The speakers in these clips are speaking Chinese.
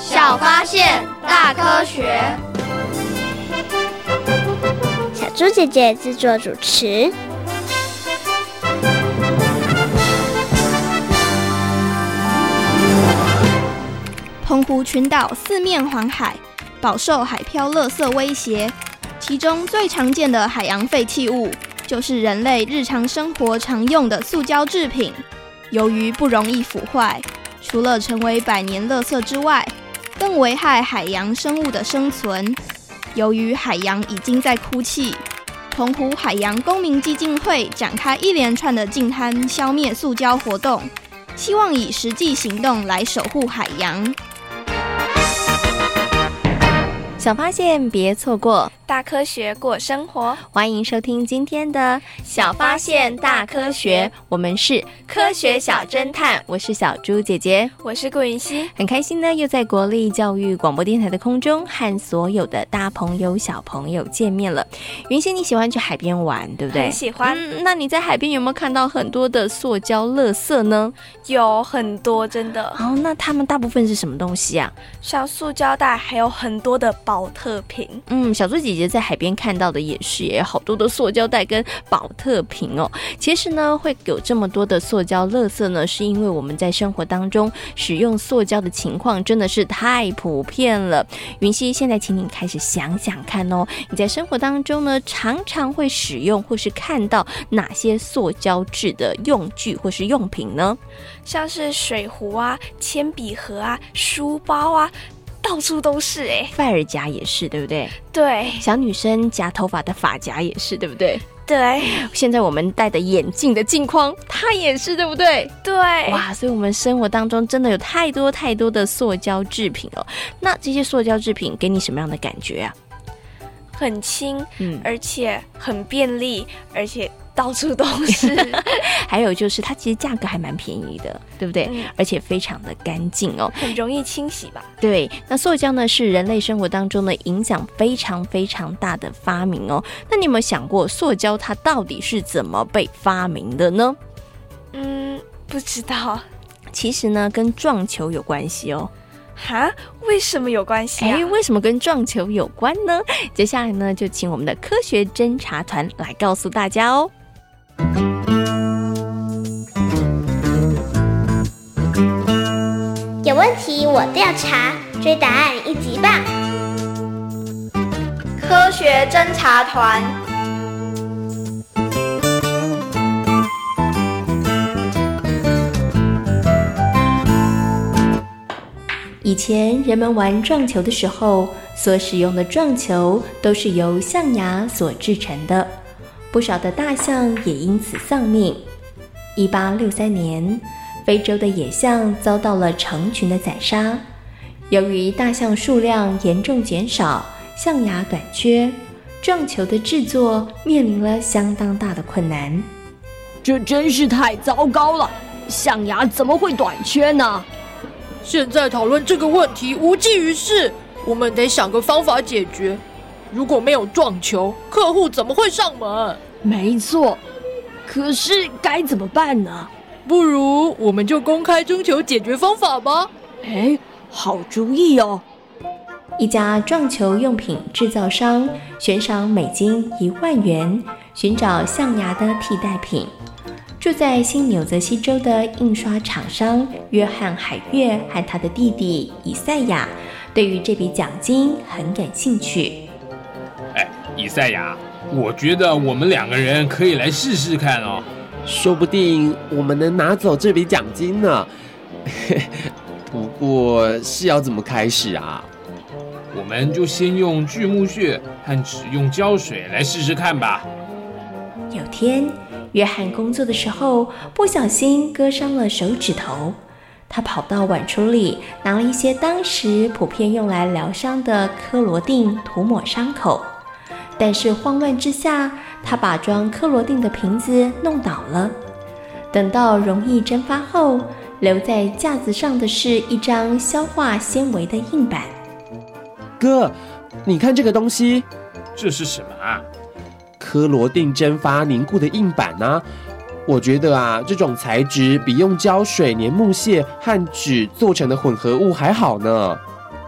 小发现，大科学。小猪姐姐制作主持。澎湖群岛四面环海，饱受海漂垃圾威胁。其中最常见的海洋废弃物，就是人类日常生活常用的塑胶制品。由于不容易腐坏，除了成为百年垃圾之外，更危害海洋生物的生存。由于海洋已经在哭泣，澎湖海洋公民基金会展开一连串的净滩消灭塑胶活动，希望以实际行动来守护海洋。小发现，别错过。大科学过生活，欢迎收听今天的小发现大科学。我们是科学小侦探，我是小猪姐姐，我是顾云熙。很开心呢，又在国立教育广播电台的空中和所有的大朋友小朋友见面了。云熙，你喜欢去海边玩，对不对？很喜欢。嗯，那你在海边有没有看到很多的塑胶垃圾呢？有很多，真的。哦，那他们大部分是什么东西啊？像塑胶袋，还有很多的宝特瓶。嗯，小猪姐姐在海边看到的也是，也有好多的塑胶袋跟宝特瓶哦。其实呢，会有这么多的塑胶垃圾呢，是因为我们在生活当中使用塑胶的情况真的是太普遍了。云溪，现在请你开始想想看哦，你在生活当中呢，常常会使用或是看到哪些塑胶制的用具或是用品呢？像是水壶啊、铅笔盒啊、书包啊。到处都是哎、欸，发耳夹也是，对不对？对，小女生夹头发的发夹也是，对不对？对，现在我们戴的眼镜的镜框，它也是，对不对？对，哇，所以我们生活当中真的有太多太多的塑胶制品哦。那这些塑胶制品给你什么样的感觉啊？很轻，嗯，而且很便利，而且。到处都是，还有就是它其实价格还蛮便宜的，对不对？嗯、而且非常的干净哦，很容易清洗吧？对。那塑胶呢，是人类生活当中的影响非常非常大的发明哦。那你有没有想过，塑胶它到底是怎么被发明的呢？嗯，不知道。其实呢，跟撞球有关系哦。哈？为什么有关系啊？哎，为什么跟撞球有关呢？接下来呢，就请我们的科学侦查团来告诉大家哦。有问题我调查，追答案一级棒！科学侦查团。以前人们玩撞球的时候，所使用的撞球都是由象牙所制成的。不少的大象也因此丧命。一八六三年，非洲的野象遭到了成群的宰杀。由于大象数量严重减少，象牙短缺，撞球的制作面临了相当大的困难。这真是太糟糕了！象牙怎么会短缺呢？现在讨论这个问题无济于事，我们得想个方法解决。如果没有撞球，客户怎么会上门？没错，可是该怎么办呢？不如我们就公开征求解决方法吧。哎，好主意哦！一家撞球用品制造商悬赏美金一万元，寻找象牙的替代品。住在新纽泽西州的印刷厂商约翰海月和他的弟弟以赛亚，对于这笔奖金很感兴趣。以赛亚，我觉得我们两个人可以来试试看哦，说不定我们能拿走这笔奖金呢。不过是要怎么开始啊？我们就先用锯木屑和只用胶水来试试看吧。有天，约翰工作的时候不小心割伤了手指头，他跑到碗橱里拿了一些当时普遍用来疗伤的科罗定涂抹伤口，但是慌乱之下，他把装科罗定的瓶子弄倒了。等到溶液蒸发后，留在架子上的是一张消化纤维的硬板。哥，你看这个东西，这是什么啊？科罗定蒸发凝固的硬板呢、啊？我觉得啊，这种材质比用胶水粘木屑和纸做成的混合物还好呢。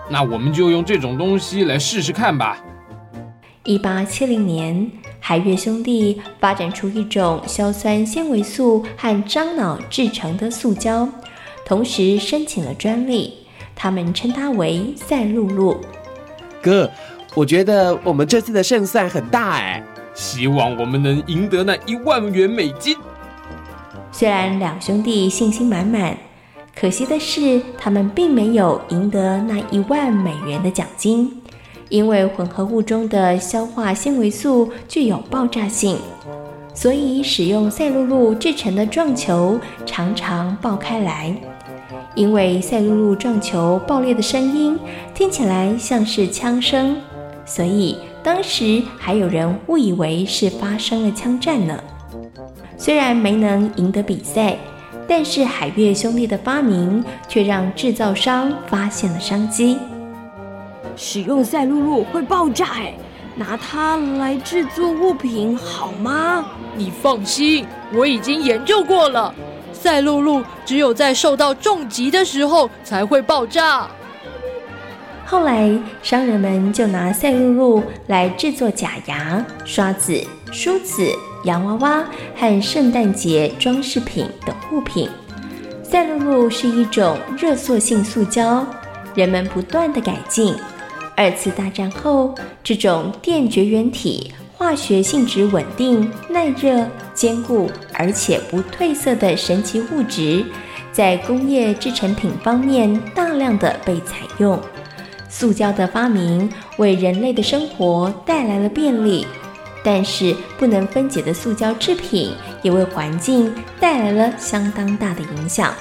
那我们就用这种东西来试试看吧。一八七零年，海月兄弟发展出一种硝酸纤维素和樟脑制成的塑胶，同时申请了专利，他们称它为赛璐璐。哥，我觉得我们这次的胜算很大哎，希望我们能赢得那一万元美金。虽然两兄弟信心满满，可惜的是，他们并没有赢得那一万美元的奖金。因为混合物中的消化纤维素具有爆炸性，所以使用赛璐璐制成的撞球常常爆开来。因为赛璐璐撞球爆裂的声音听起来像是枪声，所以当时还有人误以为是发生了枪战呢。虽然没能赢得比赛，但是海悦兄弟的发明却让制造商发现了商机。使用赛璐璐会爆炸哎，拿它来制作物品好吗？你放心，我已经研究过了，赛璐璐只有在受到重击的时候才会爆炸。后来，商人们就拿赛璐璐来制作假牙、刷子、梳子、洋娃娃和圣诞节装饰品等物品。赛璐璐是一种热塑性塑胶，人们不断地改进。二次大战后，这种电绝缘体化学性质稳定、耐热、坚固，而且不褪色的神奇物质，在工业制成品方面大量的被采用。塑胶的发明为人类的生活带来了便利，但是不能分解的塑胶制品也为环境带来了相当大的影响。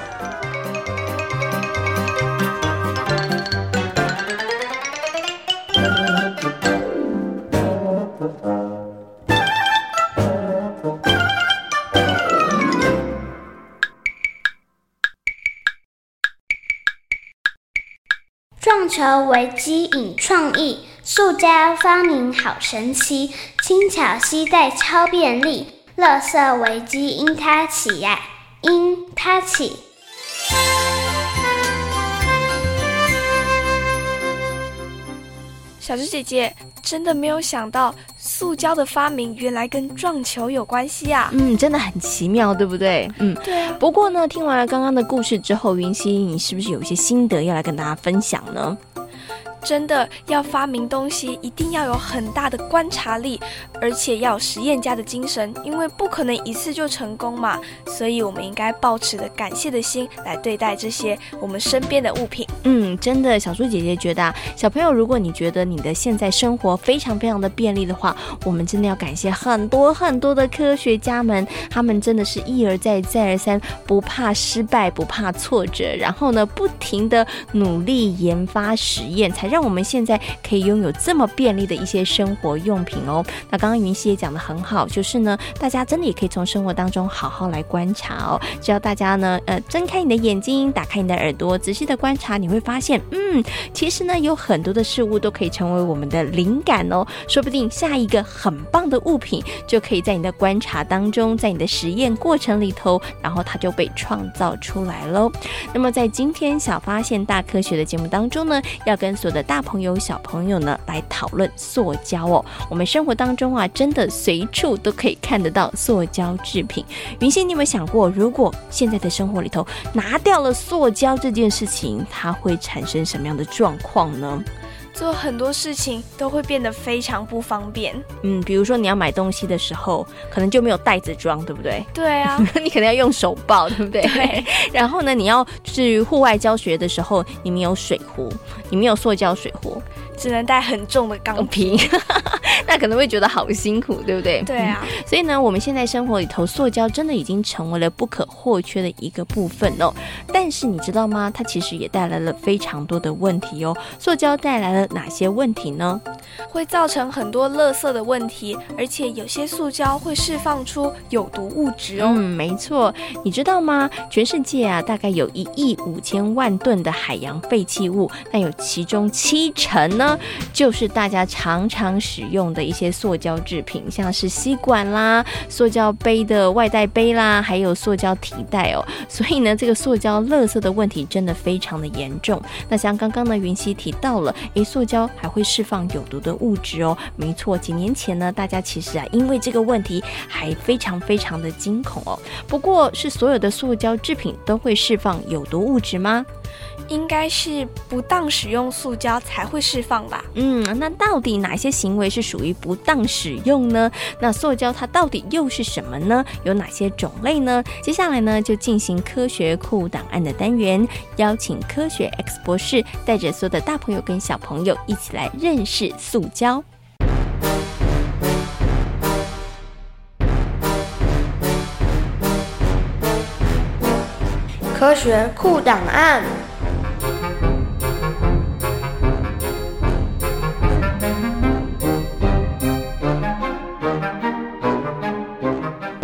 撞球危机引创意，塑胶发明好神奇，轻巧携带超便利，垃圾危机因它起呀，因它起。小猪姐姐真的没有想到，塑胶的发明原来跟撞球有关系啊！嗯，真的很奇妙，对不对？嗯，对啊。不过呢，听完了刚刚的故事之后，云溪，你是不是有一些心得要来跟大家分享呢？真的要发明东西，一定要有很大的观察力，而且要有实验家的精神，因为不可能一次就成功嘛。所以，我们应该抱持着感谢的心来对待这些我们身边的物品。嗯，真的，小猪姐姐觉得啊，小朋友，如果你觉得你的现在生活非常非常的便利的话，我们真的要感谢很多很多的科学家们，他们真的是一而再再而三，不怕失败，不怕挫折，然后呢，不停的努力研发实验，才。让我们现在可以拥有这么便利的一些生活用品哦。那刚刚云溪也讲得很好，就是呢，大家真的也可以从生活当中好好来观察哦。只要大家呢，呃，睁开你的眼睛，打开你的耳朵，仔细的观察，你会发现，嗯，其实呢，有很多的事物都可以成为我们的灵感哦。说不定下一个很棒的物品，就可以在你的观察当中，在你的实验过程里头，然后它就被创造出来喽。那么在今天小发现大科学的节目当中呢，要跟所有的大朋友、小朋友呢，来讨论塑胶哦。我们生活当中啊，真的随处都可以看得到塑胶制品。云溪，你有没有想过，如果现在的生活里头拿掉了塑胶这件事情，它会产生什么样的状况呢？做很多事情都会变得非常不方便。嗯，比如说你要买东西的时候，可能就没有袋子装，对不对？对啊，你可能要用手抱，对不对？对。然后呢，你要去户外教学的时候，你没有水壶，你没有塑胶水壶，只能带很重的钢瓶。那可能会觉得好辛苦，对不对？对啊。所以呢，我们现在生活里头，塑胶真的已经成为了不可或缺的一个部分哦。但是你知道吗？它其实也带来了非常多的问题哦。塑胶带来了哪些问题呢？会造成很多垃圾的问题，而且有些塑胶会释放出有毒物质哦。嗯，没错。你知道吗？全世界啊，大概有一亿五千万吨的海洋废弃物，那有其中七成呢，就是大家常常使用的一些塑胶制品，像是吸管啦、塑胶杯的外带杯啦，还有塑胶提袋哦。所以呢，这个塑胶垃圾的问题真的非常的严重。那像刚刚呢，云溪提到了，诶，塑胶还会释放有毒的物质哦。没错，几年前呢，大家其实啊，因为这个问题还非常非常的惊恐哦。不过，是所有的塑胶制品都会释放有毒物质吗？应该是不当使用塑胶才会释放吧。嗯，那到底哪些行为是属于不当使用呢？那塑胶它到底又是什么呢？有哪些种类呢？接下来呢，就进行科学库档案的单元，邀请科学 X 博士带着所有的大朋友跟小朋友一起来认识塑胶。科学库档案。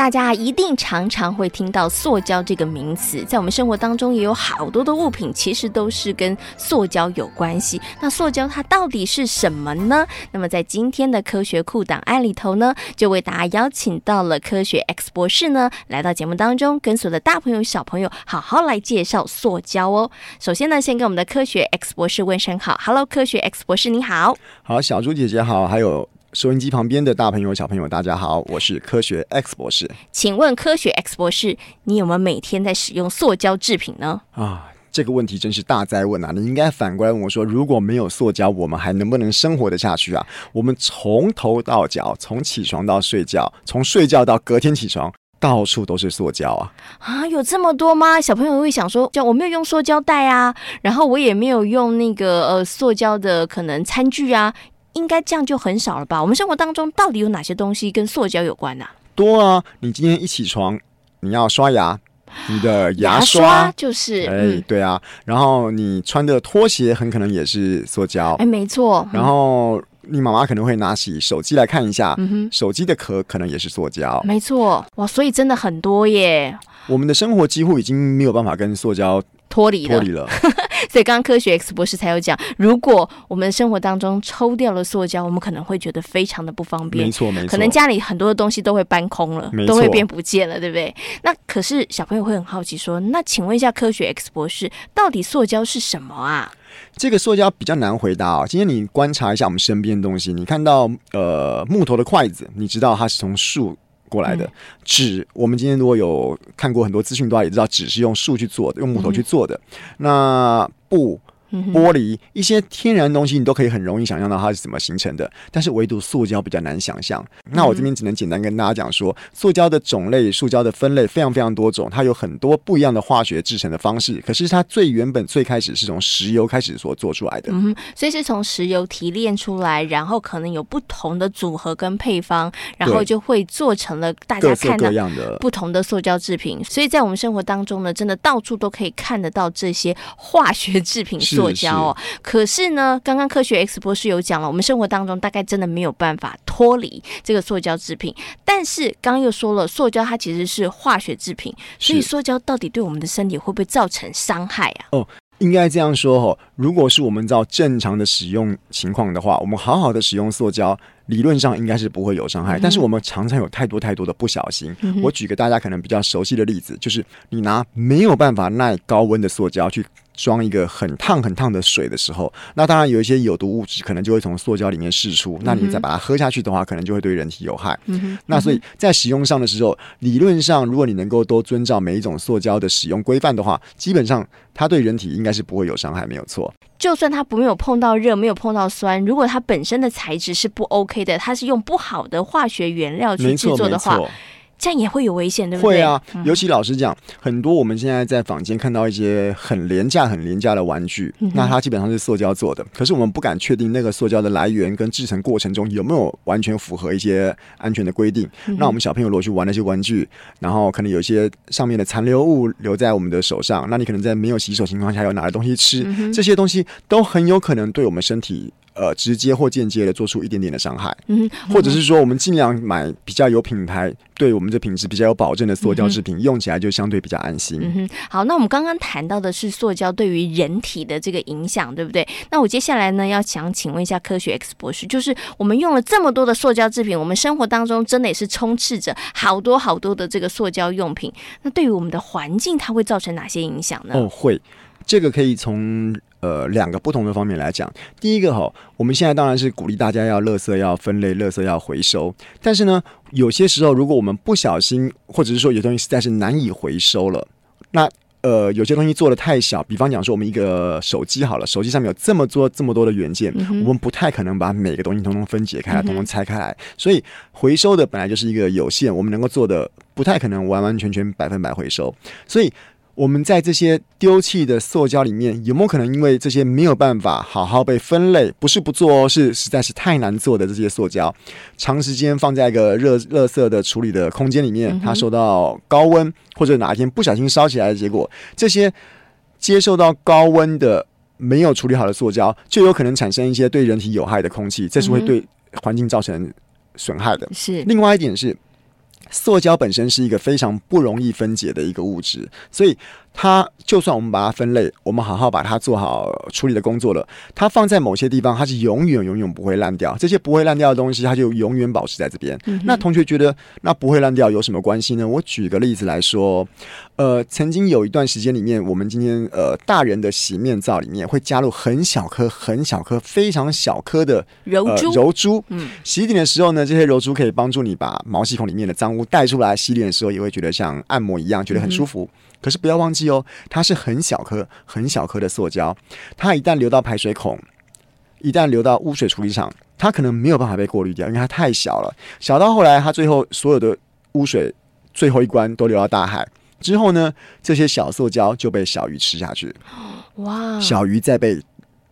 大家一定常常会听到塑胶这个名词，在我们生活当中也有好多的物品，其实都是跟塑胶有关系。那塑胶它到底是什么呢？那么在今天的科学库档案里头呢，就为大家邀请到了科学 X 博士呢，来到节目当中，跟所有的大朋友小朋友好好来介绍塑胶哦。首先呢，先跟我们的科学 X 博士问声好，Hello，科学 X 博士你好。好，小猪姐姐好，还有。收音机旁边的大朋友、小朋友，大家好，我是科学 X 博士。请问科学 X 博士，你有没有每天在使用塑胶制品呢？啊，这个问题真是大灾问啊！你应该反过来问我说，如果没有塑胶，我们还能不能生活得下去啊？我们从头到脚，从起床到睡觉，从睡觉到隔天起床，到处都是塑胶啊！啊，有这么多吗？小朋友会想说，叫我没有用塑胶袋啊，然后我也没有用那个呃塑胶的可能餐具啊。应该这样就很少了吧？我们生活当中到底有哪些东西跟塑胶有关呢？多啊！你今天一起床，你要刷牙，你的牙刷，就是，哎、嗯，对啊。然后你穿的拖鞋很可能也是塑胶，哎，没错。然后你妈妈可能会拿起手机来看一下，手机的壳可能也是塑胶，没错。哇，所以真的很多耶。我们的生活几乎已经没有办法跟塑胶脱离了，脱离了。所以刚刚科学 X 博士才有讲，如果我们生活当中抽掉了塑胶，我们可能会觉得非常的不方便。没错，没错。可能家里很多的东西都会搬空了，都会变不见了，对不对？那可是小朋友会很好奇说，那请问一下科学 X 博士，到底塑胶是什么啊？这个塑胶比较难回答啊。今天你观察一下我们身边的东西，你看到呃木头的筷子，你知道它是从树。过来的纸，我们今天如果有看过很多资讯的话，也知道纸是用树去做的，用木头去做的。那布。玻璃一些天然东西，你都可以很容易想象到它是怎么形成的，但是唯独塑胶比较难想象。那我这边只能简单跟大家讲说，塑胶的种类、塑胶的分类非常非常多种，它有很多不一样的化学制成的方式。可是它最原本最开始是从石油开始所做出来的，嗯，所以是从石油提炼出来，然后可能有不同的组合跟配方，然后就会做成了大家看到不同的塑胶制品。所以在我们生活当中呢，真的到处都可以看得到这些化学制品。塑胶哦，可是呢，刚刚科学 X 博士有讲了，我们生活当中大概真的没有办法脱离这个塑胶制品。但是刚刚又说了，塑胶它其实是化学制品，所以塑胶到底对我们的身体会不会造成伤害啊？哦，应该这样说哦，如果是我们照正常的使用情况的话，我们好好的使用塑胶。理论上应该是不会有伤害，但是我们常常有太多太多的不小心。我举个大家可能比较熟悉的例子，就是你拿没有办法耐高温的塑胶去装一个很烫很烫的水的时候，那当然有一些有毒物质可能就会从塑胶里面释出。那你再把它喝下去的话，可能就会对人体有害。那所以在使用上的时候，理论上如果你能够多遵照每一种塑胶的使用规范的话，基本上它对人体应该是不会有伤害，没有错。就算它不没有碰到热，没有碰到酸，如果它本身的材质是不 OK 的，它是用不好的化学原料去制作的话，这样也会有危险，对不对？会啊，尤其老实讲，很多我们现在在坊间看到一些很廉价、很廉价的玩具，嗯、那它基本上是塑胶做的，可是我们不敢确定那个塑胶的来源跟制成过程中有没有完全符合一些安全的规定。嗯、那我们小朋友如果去玩那些玩具，然后可能有一些上面的残留物留在我们的手上，那你可能在没有洗手情况下有拿的东西吃，嗯、这些东西都很有可能对我们身体。呃，直接或间接的做出一点点的伤害，嗯，或者是说，我们尽量买比较有品牌，对我们的品质比较有保证的塑胶制品，嗯，用起来就相对比较安心。嗯哼，好，那我们刚刚谈到的是塑胶对于人体的这个影响，对不对？那我接下来呢，要想请问一下科学 X 博士，就是我们用了这么多的塑胶制品，我们生活当中真的也是充斥着好多好多的这个塑胶用品，那对于我们的环境，它会造成哪些影响呢？哦，会，这个可以从。呃，两个不同的方面来讲，第一个哈，我们现在当然是鼓励大家要垃圾要分类，垃圾要回收。但是呢，有些时候如果我们不小心，或者是说有东西实在是难以回收了，那呃，有些东西做的太小，比方讲说我们一个手机好了，手机上面有这么多这么多的元件，嗯，我们不太可能把每个东西通通分解开来，通通拆开来。所以回收的本来就是一个有限，我们能够做的不太可能完完全全百分百回收，所以。我们在这些丢弃的塑胶里面，有没有可能因为这些没有办法好好被分类？不是不做哦，是实在是太难做的这些塑胶，长时间放在一个热热色的处理的空间里面，它受到高温，或者哪一天不小心烧起来的结果，这些接受到高温的没有处理好的塑胶，就有可能产生一些对人体有害的空气，这是会对环境造成损害的。是。另外一点是。塑胶本身是一个非常不容易分解的一个物质，所以。它就算我们把它分类，我们好好把它做好处理的工作了，它放在某些地方，它是永远永远不会烂掉。这些不会烂掉的东西，它就永远保持在这边。嗯。那同学觉得，那不会烂掉有什么关系呢？我举个例子来说，呃，曾经有一段时间里面，我们今天呃大人的洗面皂里面会加入很小颗、很小颗、非常小颗的柔珠。呃、柔珠。嗯。洗脸的时候呢，这些柔珠可以帮助你把毛细孔里面的脏污带出来。洗脸的时候也会觉得像按摩一样，觉得很舒服。嗯可是不要忘记哦，它是很小颗、很小颗的塑胶，它一旦流到排水孔，一旦流到污水处理厂，它可能没有办法被过滤掉，因为它太小了。小到后来，它最后所有的污水最后一关都流到大海之后呢，这些小塑胶就被小鱼吃下去。哇！小鱼再被。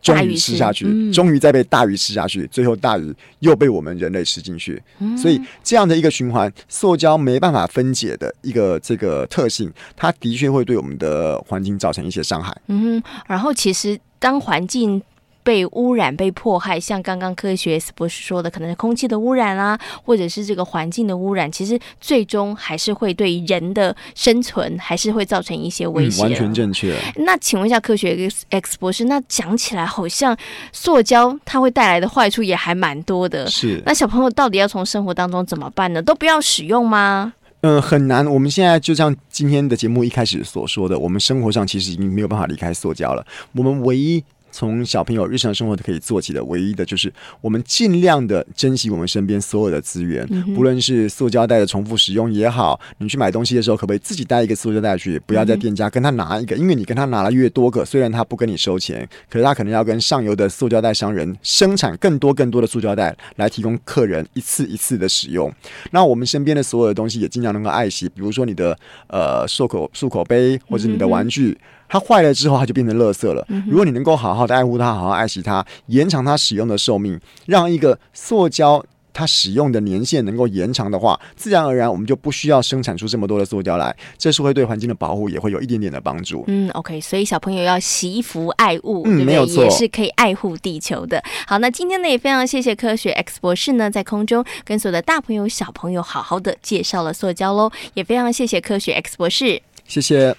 终于吃下去，终于再被大鱼吃下去，最后大鱼又被我们人类吃进去。所以这样的一个循环，塑胶没办法分解的一个这个特性，它的确会对我们的环境造成一些伤害。嗯，然后其实当环境。被污染、被迫害，像刚刚科学博士说的，可能是空气的污染啊，或者是这个环境的污染，其实最终还是会对人的生存还是会造成一些威胁。嗯，完全正确。那请问一下科学 X 博士，那讲起来好像塑胶它会带来的坏处也还蛮多的。是。那小朋友到底要从生活当中怎么办呢？都不要使用吗？嗯，很难。我们现在就像今天的节目一开始所说的，我们生活上其实已经没有办法离开塑胶了。我们唯一。从小朋友日常生活都可以做起的，唯一的就是我们尽量的珍惜我们身边所有的资源，嗯、不论是塑胶袋的重复使用也好，你去买东西的时候，可不可以自己带一个塑胶袋去，不要在店家跟他拿一个，因为你跟他拿了越多个，虽然他不跟你收钱，可是他可能要跟上游的塑胶袋商人生产更多更多的塑胶袋来提供客人一次一次的使用。那我们身边的所有的东西也尽量能够爱惜，比如说你的呃漱口漱口杯或者你的玩具。嗯它坏了之后，它就变成垃圾了。如果你能够好好的爱护它，好好爱惜它，延长它使用的寿命，让一个塑胶它使用的年限能够延长的话，自然而然我们就不需要生产出这么多的塑胶来。这是会对环境的保护也会有一点点的帮助。嗯，OK，所以小朋友要惜福爱物，嗯，对不对？没有错，也是可以爱护地球的。好，那今天呢也非常谢谢科学 X 博士呢在空中跟所有的大朋友小朋友好好的介绍了塑胶喽，也非常谢谢科学 X 博士，谢谢。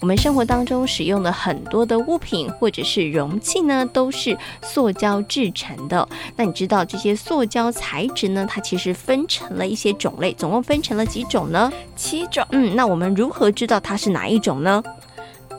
我们生活当中使用的很多的物品或者是容器呢，都是塑胶制成的。那你知道这些塑胶材质呢，它其实分成了一些种类，总共分成了几种呢？七种。嗯，那我们如何知道它是哪一种呢？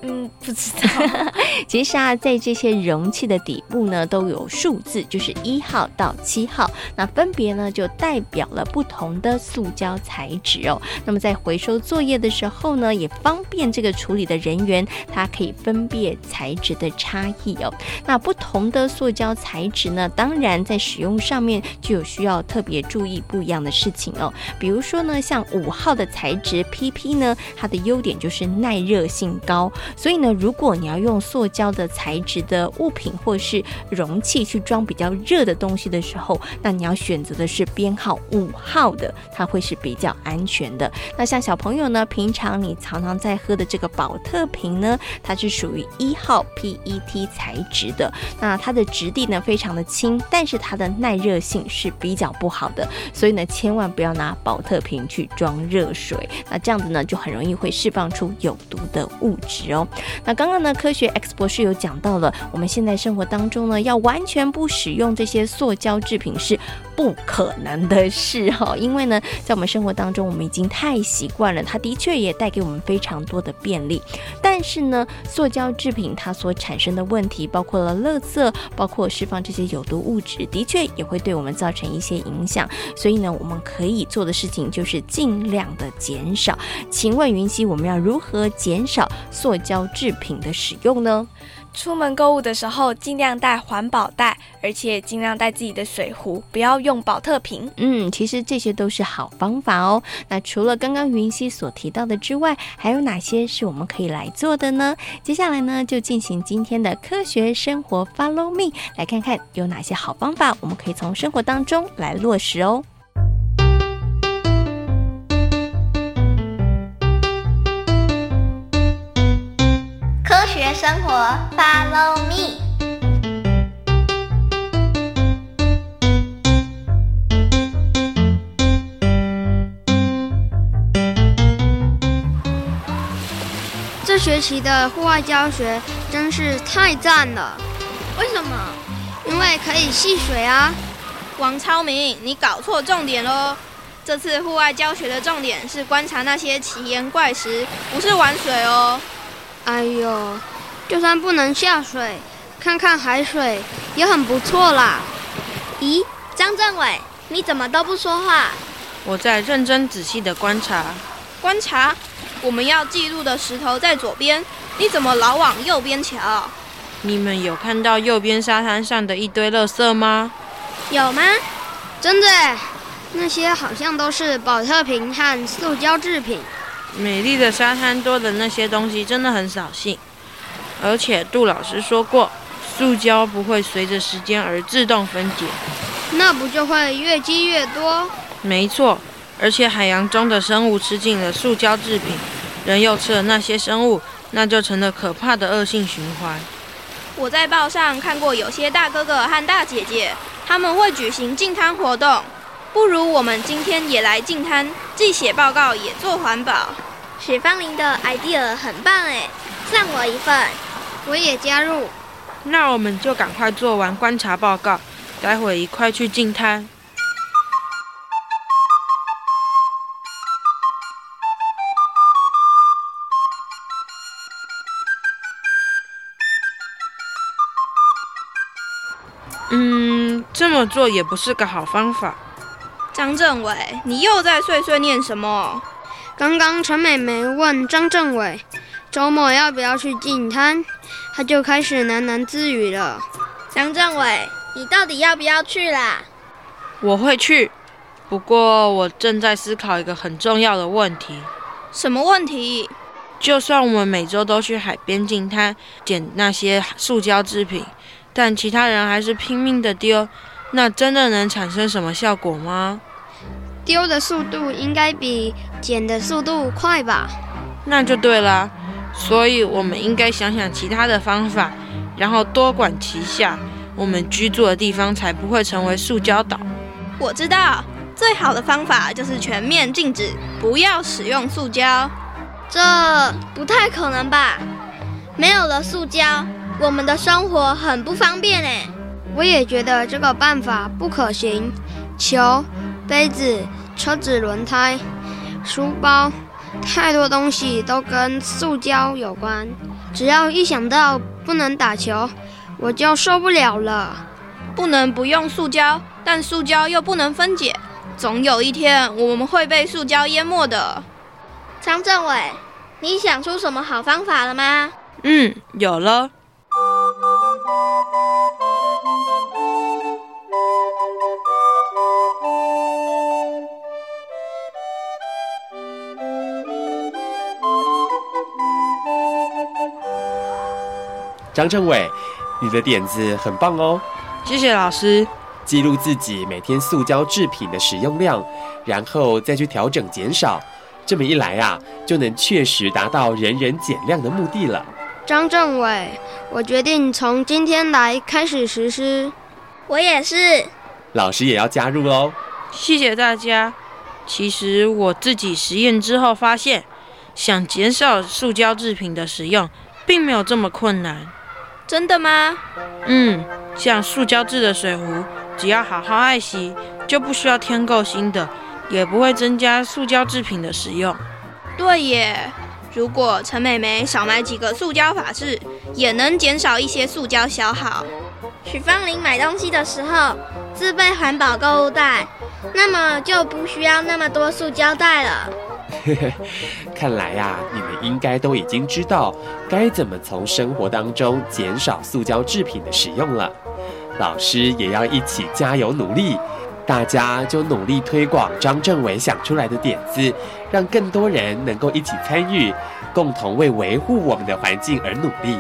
嗯，不知道。其实啊，在这些容器的底部呢，都有数字，就是一号到七号，那分别呢就代表了不同的塑胶材质哦。那么在回收作业的时候呢，也方便这个处理的人员，他可以分辨材质的差异哦。那不同的塑胶材质呢，当然在使用上面就有需要特别注意不一样的事情哦。比如说呢，像五号的材质 PP 呢，它的优点就是耐热性高，所以呢，如果你要用塑胶的材质的物品或是容器去装比较热的东西的时候，那你要选择的是编号五号的，它会是比较安全的。那像小朋友呢，平常你常常在喝的这个宝特瓶呢，它是属于一号 PET 材质的，那它的质地呢非常的轻，但是它的耐热性是比较不好的，所以呢，千万不要拿宝特瓶去装热水，那这样子呢就很容易会释放出有毒的物质哦。那刚刚呢，科学 X 博士有讲到了，我们现在生活当中呢，要完全不使用这些塑胶制品是不可能的事哈，因为呢，在我们生活当中，我们已经太习惯了，它的确也带给我们非常多的便利。但是呢，塑胶制品它所产生的问题，包括了垃圾，包括释放这些有毒物质，的确也会对我们造成一些影响。所以呢，我们可以做的事情就是尽量的减少。请问云溪，我们要如何减少塑胶制品的使用呢？出门购物的时候，尽量带环保袋，而且尽量带自己的水壶，不要用宝特瓶。嗯，其实这些都是好方法哦。那除了刚刚云溪所提到的之外，还有哪些是我们可以来做的呢？接下来呢，就进行今天的科学生活，Follow me，来看看有哪些好方法，我们可以从生活当中来落实哦。生活，Follow me。这学期的户外教学真是太赞了！为什么？因为可以戏水啊！王超明，你搞错重点喽！这次户外教学的重点是观察那些奇岩怪石，不是玩水哦。哎呦！就算不能下水，看看海水也很不错啦。咦，张政委，你怎么都不说话？我在认真仔细的观察。观察？我们要记录的石头在左边，你怎么老往右边瞧？你们有看到右边沙滩上的一堆垃圾吗？有吗？真的，那些好像都是保特瓶和塑胶制品。美丽的沙滩多的那些东西真的很扫兴。而且杜老师说过，塑胶不会随着时间而自动分解，那不就会越积越多？没错，而且海洋中的生物吃进了塑胶制品，人又吃了那些生物，那就成了可怕的恶性循环。我在报上看过，有些大哥哥和大姐姐他们会举行净滩活动，不如我们今天也来净滩，既写报告也做环保。许芳林的 idea 很棒哎，算我一份。我也加入，那我们就赶快做完观察报告，待会一块去进滩。嗯，这么做也不是个好方法。张政委，你又在碎碎念什么？刚刚陈美美问张政委，周末要不要去净滩？他就开始喃喃自语了。张政委，你到底要不要去啦？我会去，不过我正在思考一个很重要的问题。什么问题？就算我们每周都去海边进滩捡那些塑胶制品，但其他人还是拼命的丢，那真的能产生什么效果吗？丢的速度应该比捡的速度快吧？那就对了。所以，我们应该想想其他的方法，然后多管齐下，我们居住的地方才不会成为塑胶岛。我知道，最好的方法就是全面禁止，不要使用塑胶。这不太可能吧？没有了塑胶，我们的生活很不方便哎。我也觉得这个办法不可行。球、杯子、车子轮胎、书包。太多东西都跟塑胶有关，只要一想到不能打球，我就受不了了。不能不用塑胶，但塑胶又不能分解，总有一天我们会被塑胶淹没的。张政委，你想出什么好方法了吗？嗯，有了。张政委，你的点子很棒哦！谢谢老师。记录自己每天塑胶制品的使用量，然后再去调整减少，这么一来啊，就能确实达到人人减量的目的了。张政委，我决定从今天来开始实施。我也是。老师也要加入哦。谢谢大家。其实我自己实验之后发现，想减少塑胶制品的使用，并没有这么困难。真的吗？嗯，像塑胶制的水壶，只要好好爱惜，就不需要添购新的，也不会增加塑胶制品的使用。对耶，如果陈美美少买几个塑胶法式，也能减少一些塑胶消耗。许芳玲买东西的时候自备环保购物袋，那么就不需要那么多塑胶袋了。看来呀、你们应该都已经知道该怎么从生活当中减少塑胶制品的使用了。老师也要一起加油努力，大家就努力推广张政委想出来的点子，让更多人能够一起参与，共同为维护我们的环境而努力。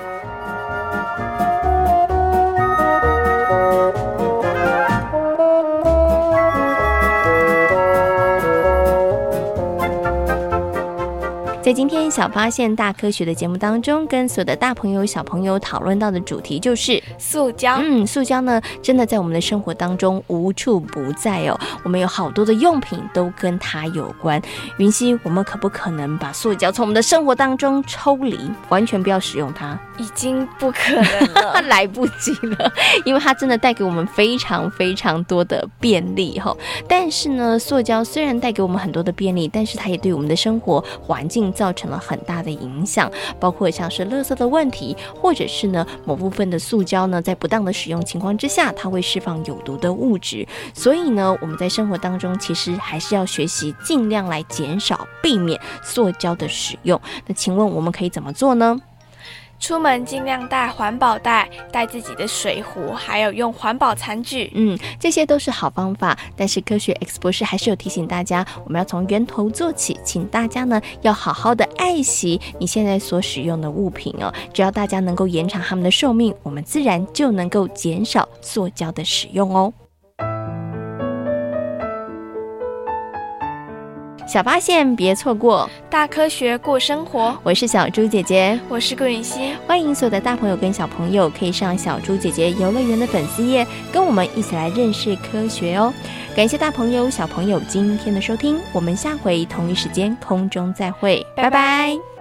在今天小发现大科学的节目当中，跟所有的大朋友小朋友讨论到的主题就是塑胶。嗯，塑胶呢，真的在我们的生活当中无处不在哦。我们有好多的用品都跟它有关。云溪，我们可不可能把塑胶从我们的生活当中抽离，完全不要使用它？已经不可能了，来不及了，因为它真的带给我们非常非常多的便利哈。但是呢，塑胶虽然带给我们很多的便利，但是它也对我们的生活环境。造成了很大的影响，包括像是垃圾的问题，或者是呢某部分的塑胶呢，在不当的使用情况之下，它会释放有毒的物质。所以呢，我们在生活当中其实还是要学习尽量来减少、避免塑胶的使用。那请问我们可以怎么做呢？出门尽量带环保袋，带自己的水壶，还有用环保餐具。嗯，这些都是好方法。但是科学 X 博士还是有提醒大家，我们要从源头做起，请大家呢要好好的爱惜你现在所使用的物品哦。只要大家能够延长他们的寿命，我们自然就能够减少塑胶的使用哦。小发现，别错过大科学过生活。我是小猪姐姐，我是顾允熙。欢迎所有的大朋友跟小朋友可以上小猪姐姐游乐园的粉丝页，跟我们一起来认识科学哦。感谢大朋友小朋友今天的收听，我们下回同一时间空中再会，拜拜。拜拜。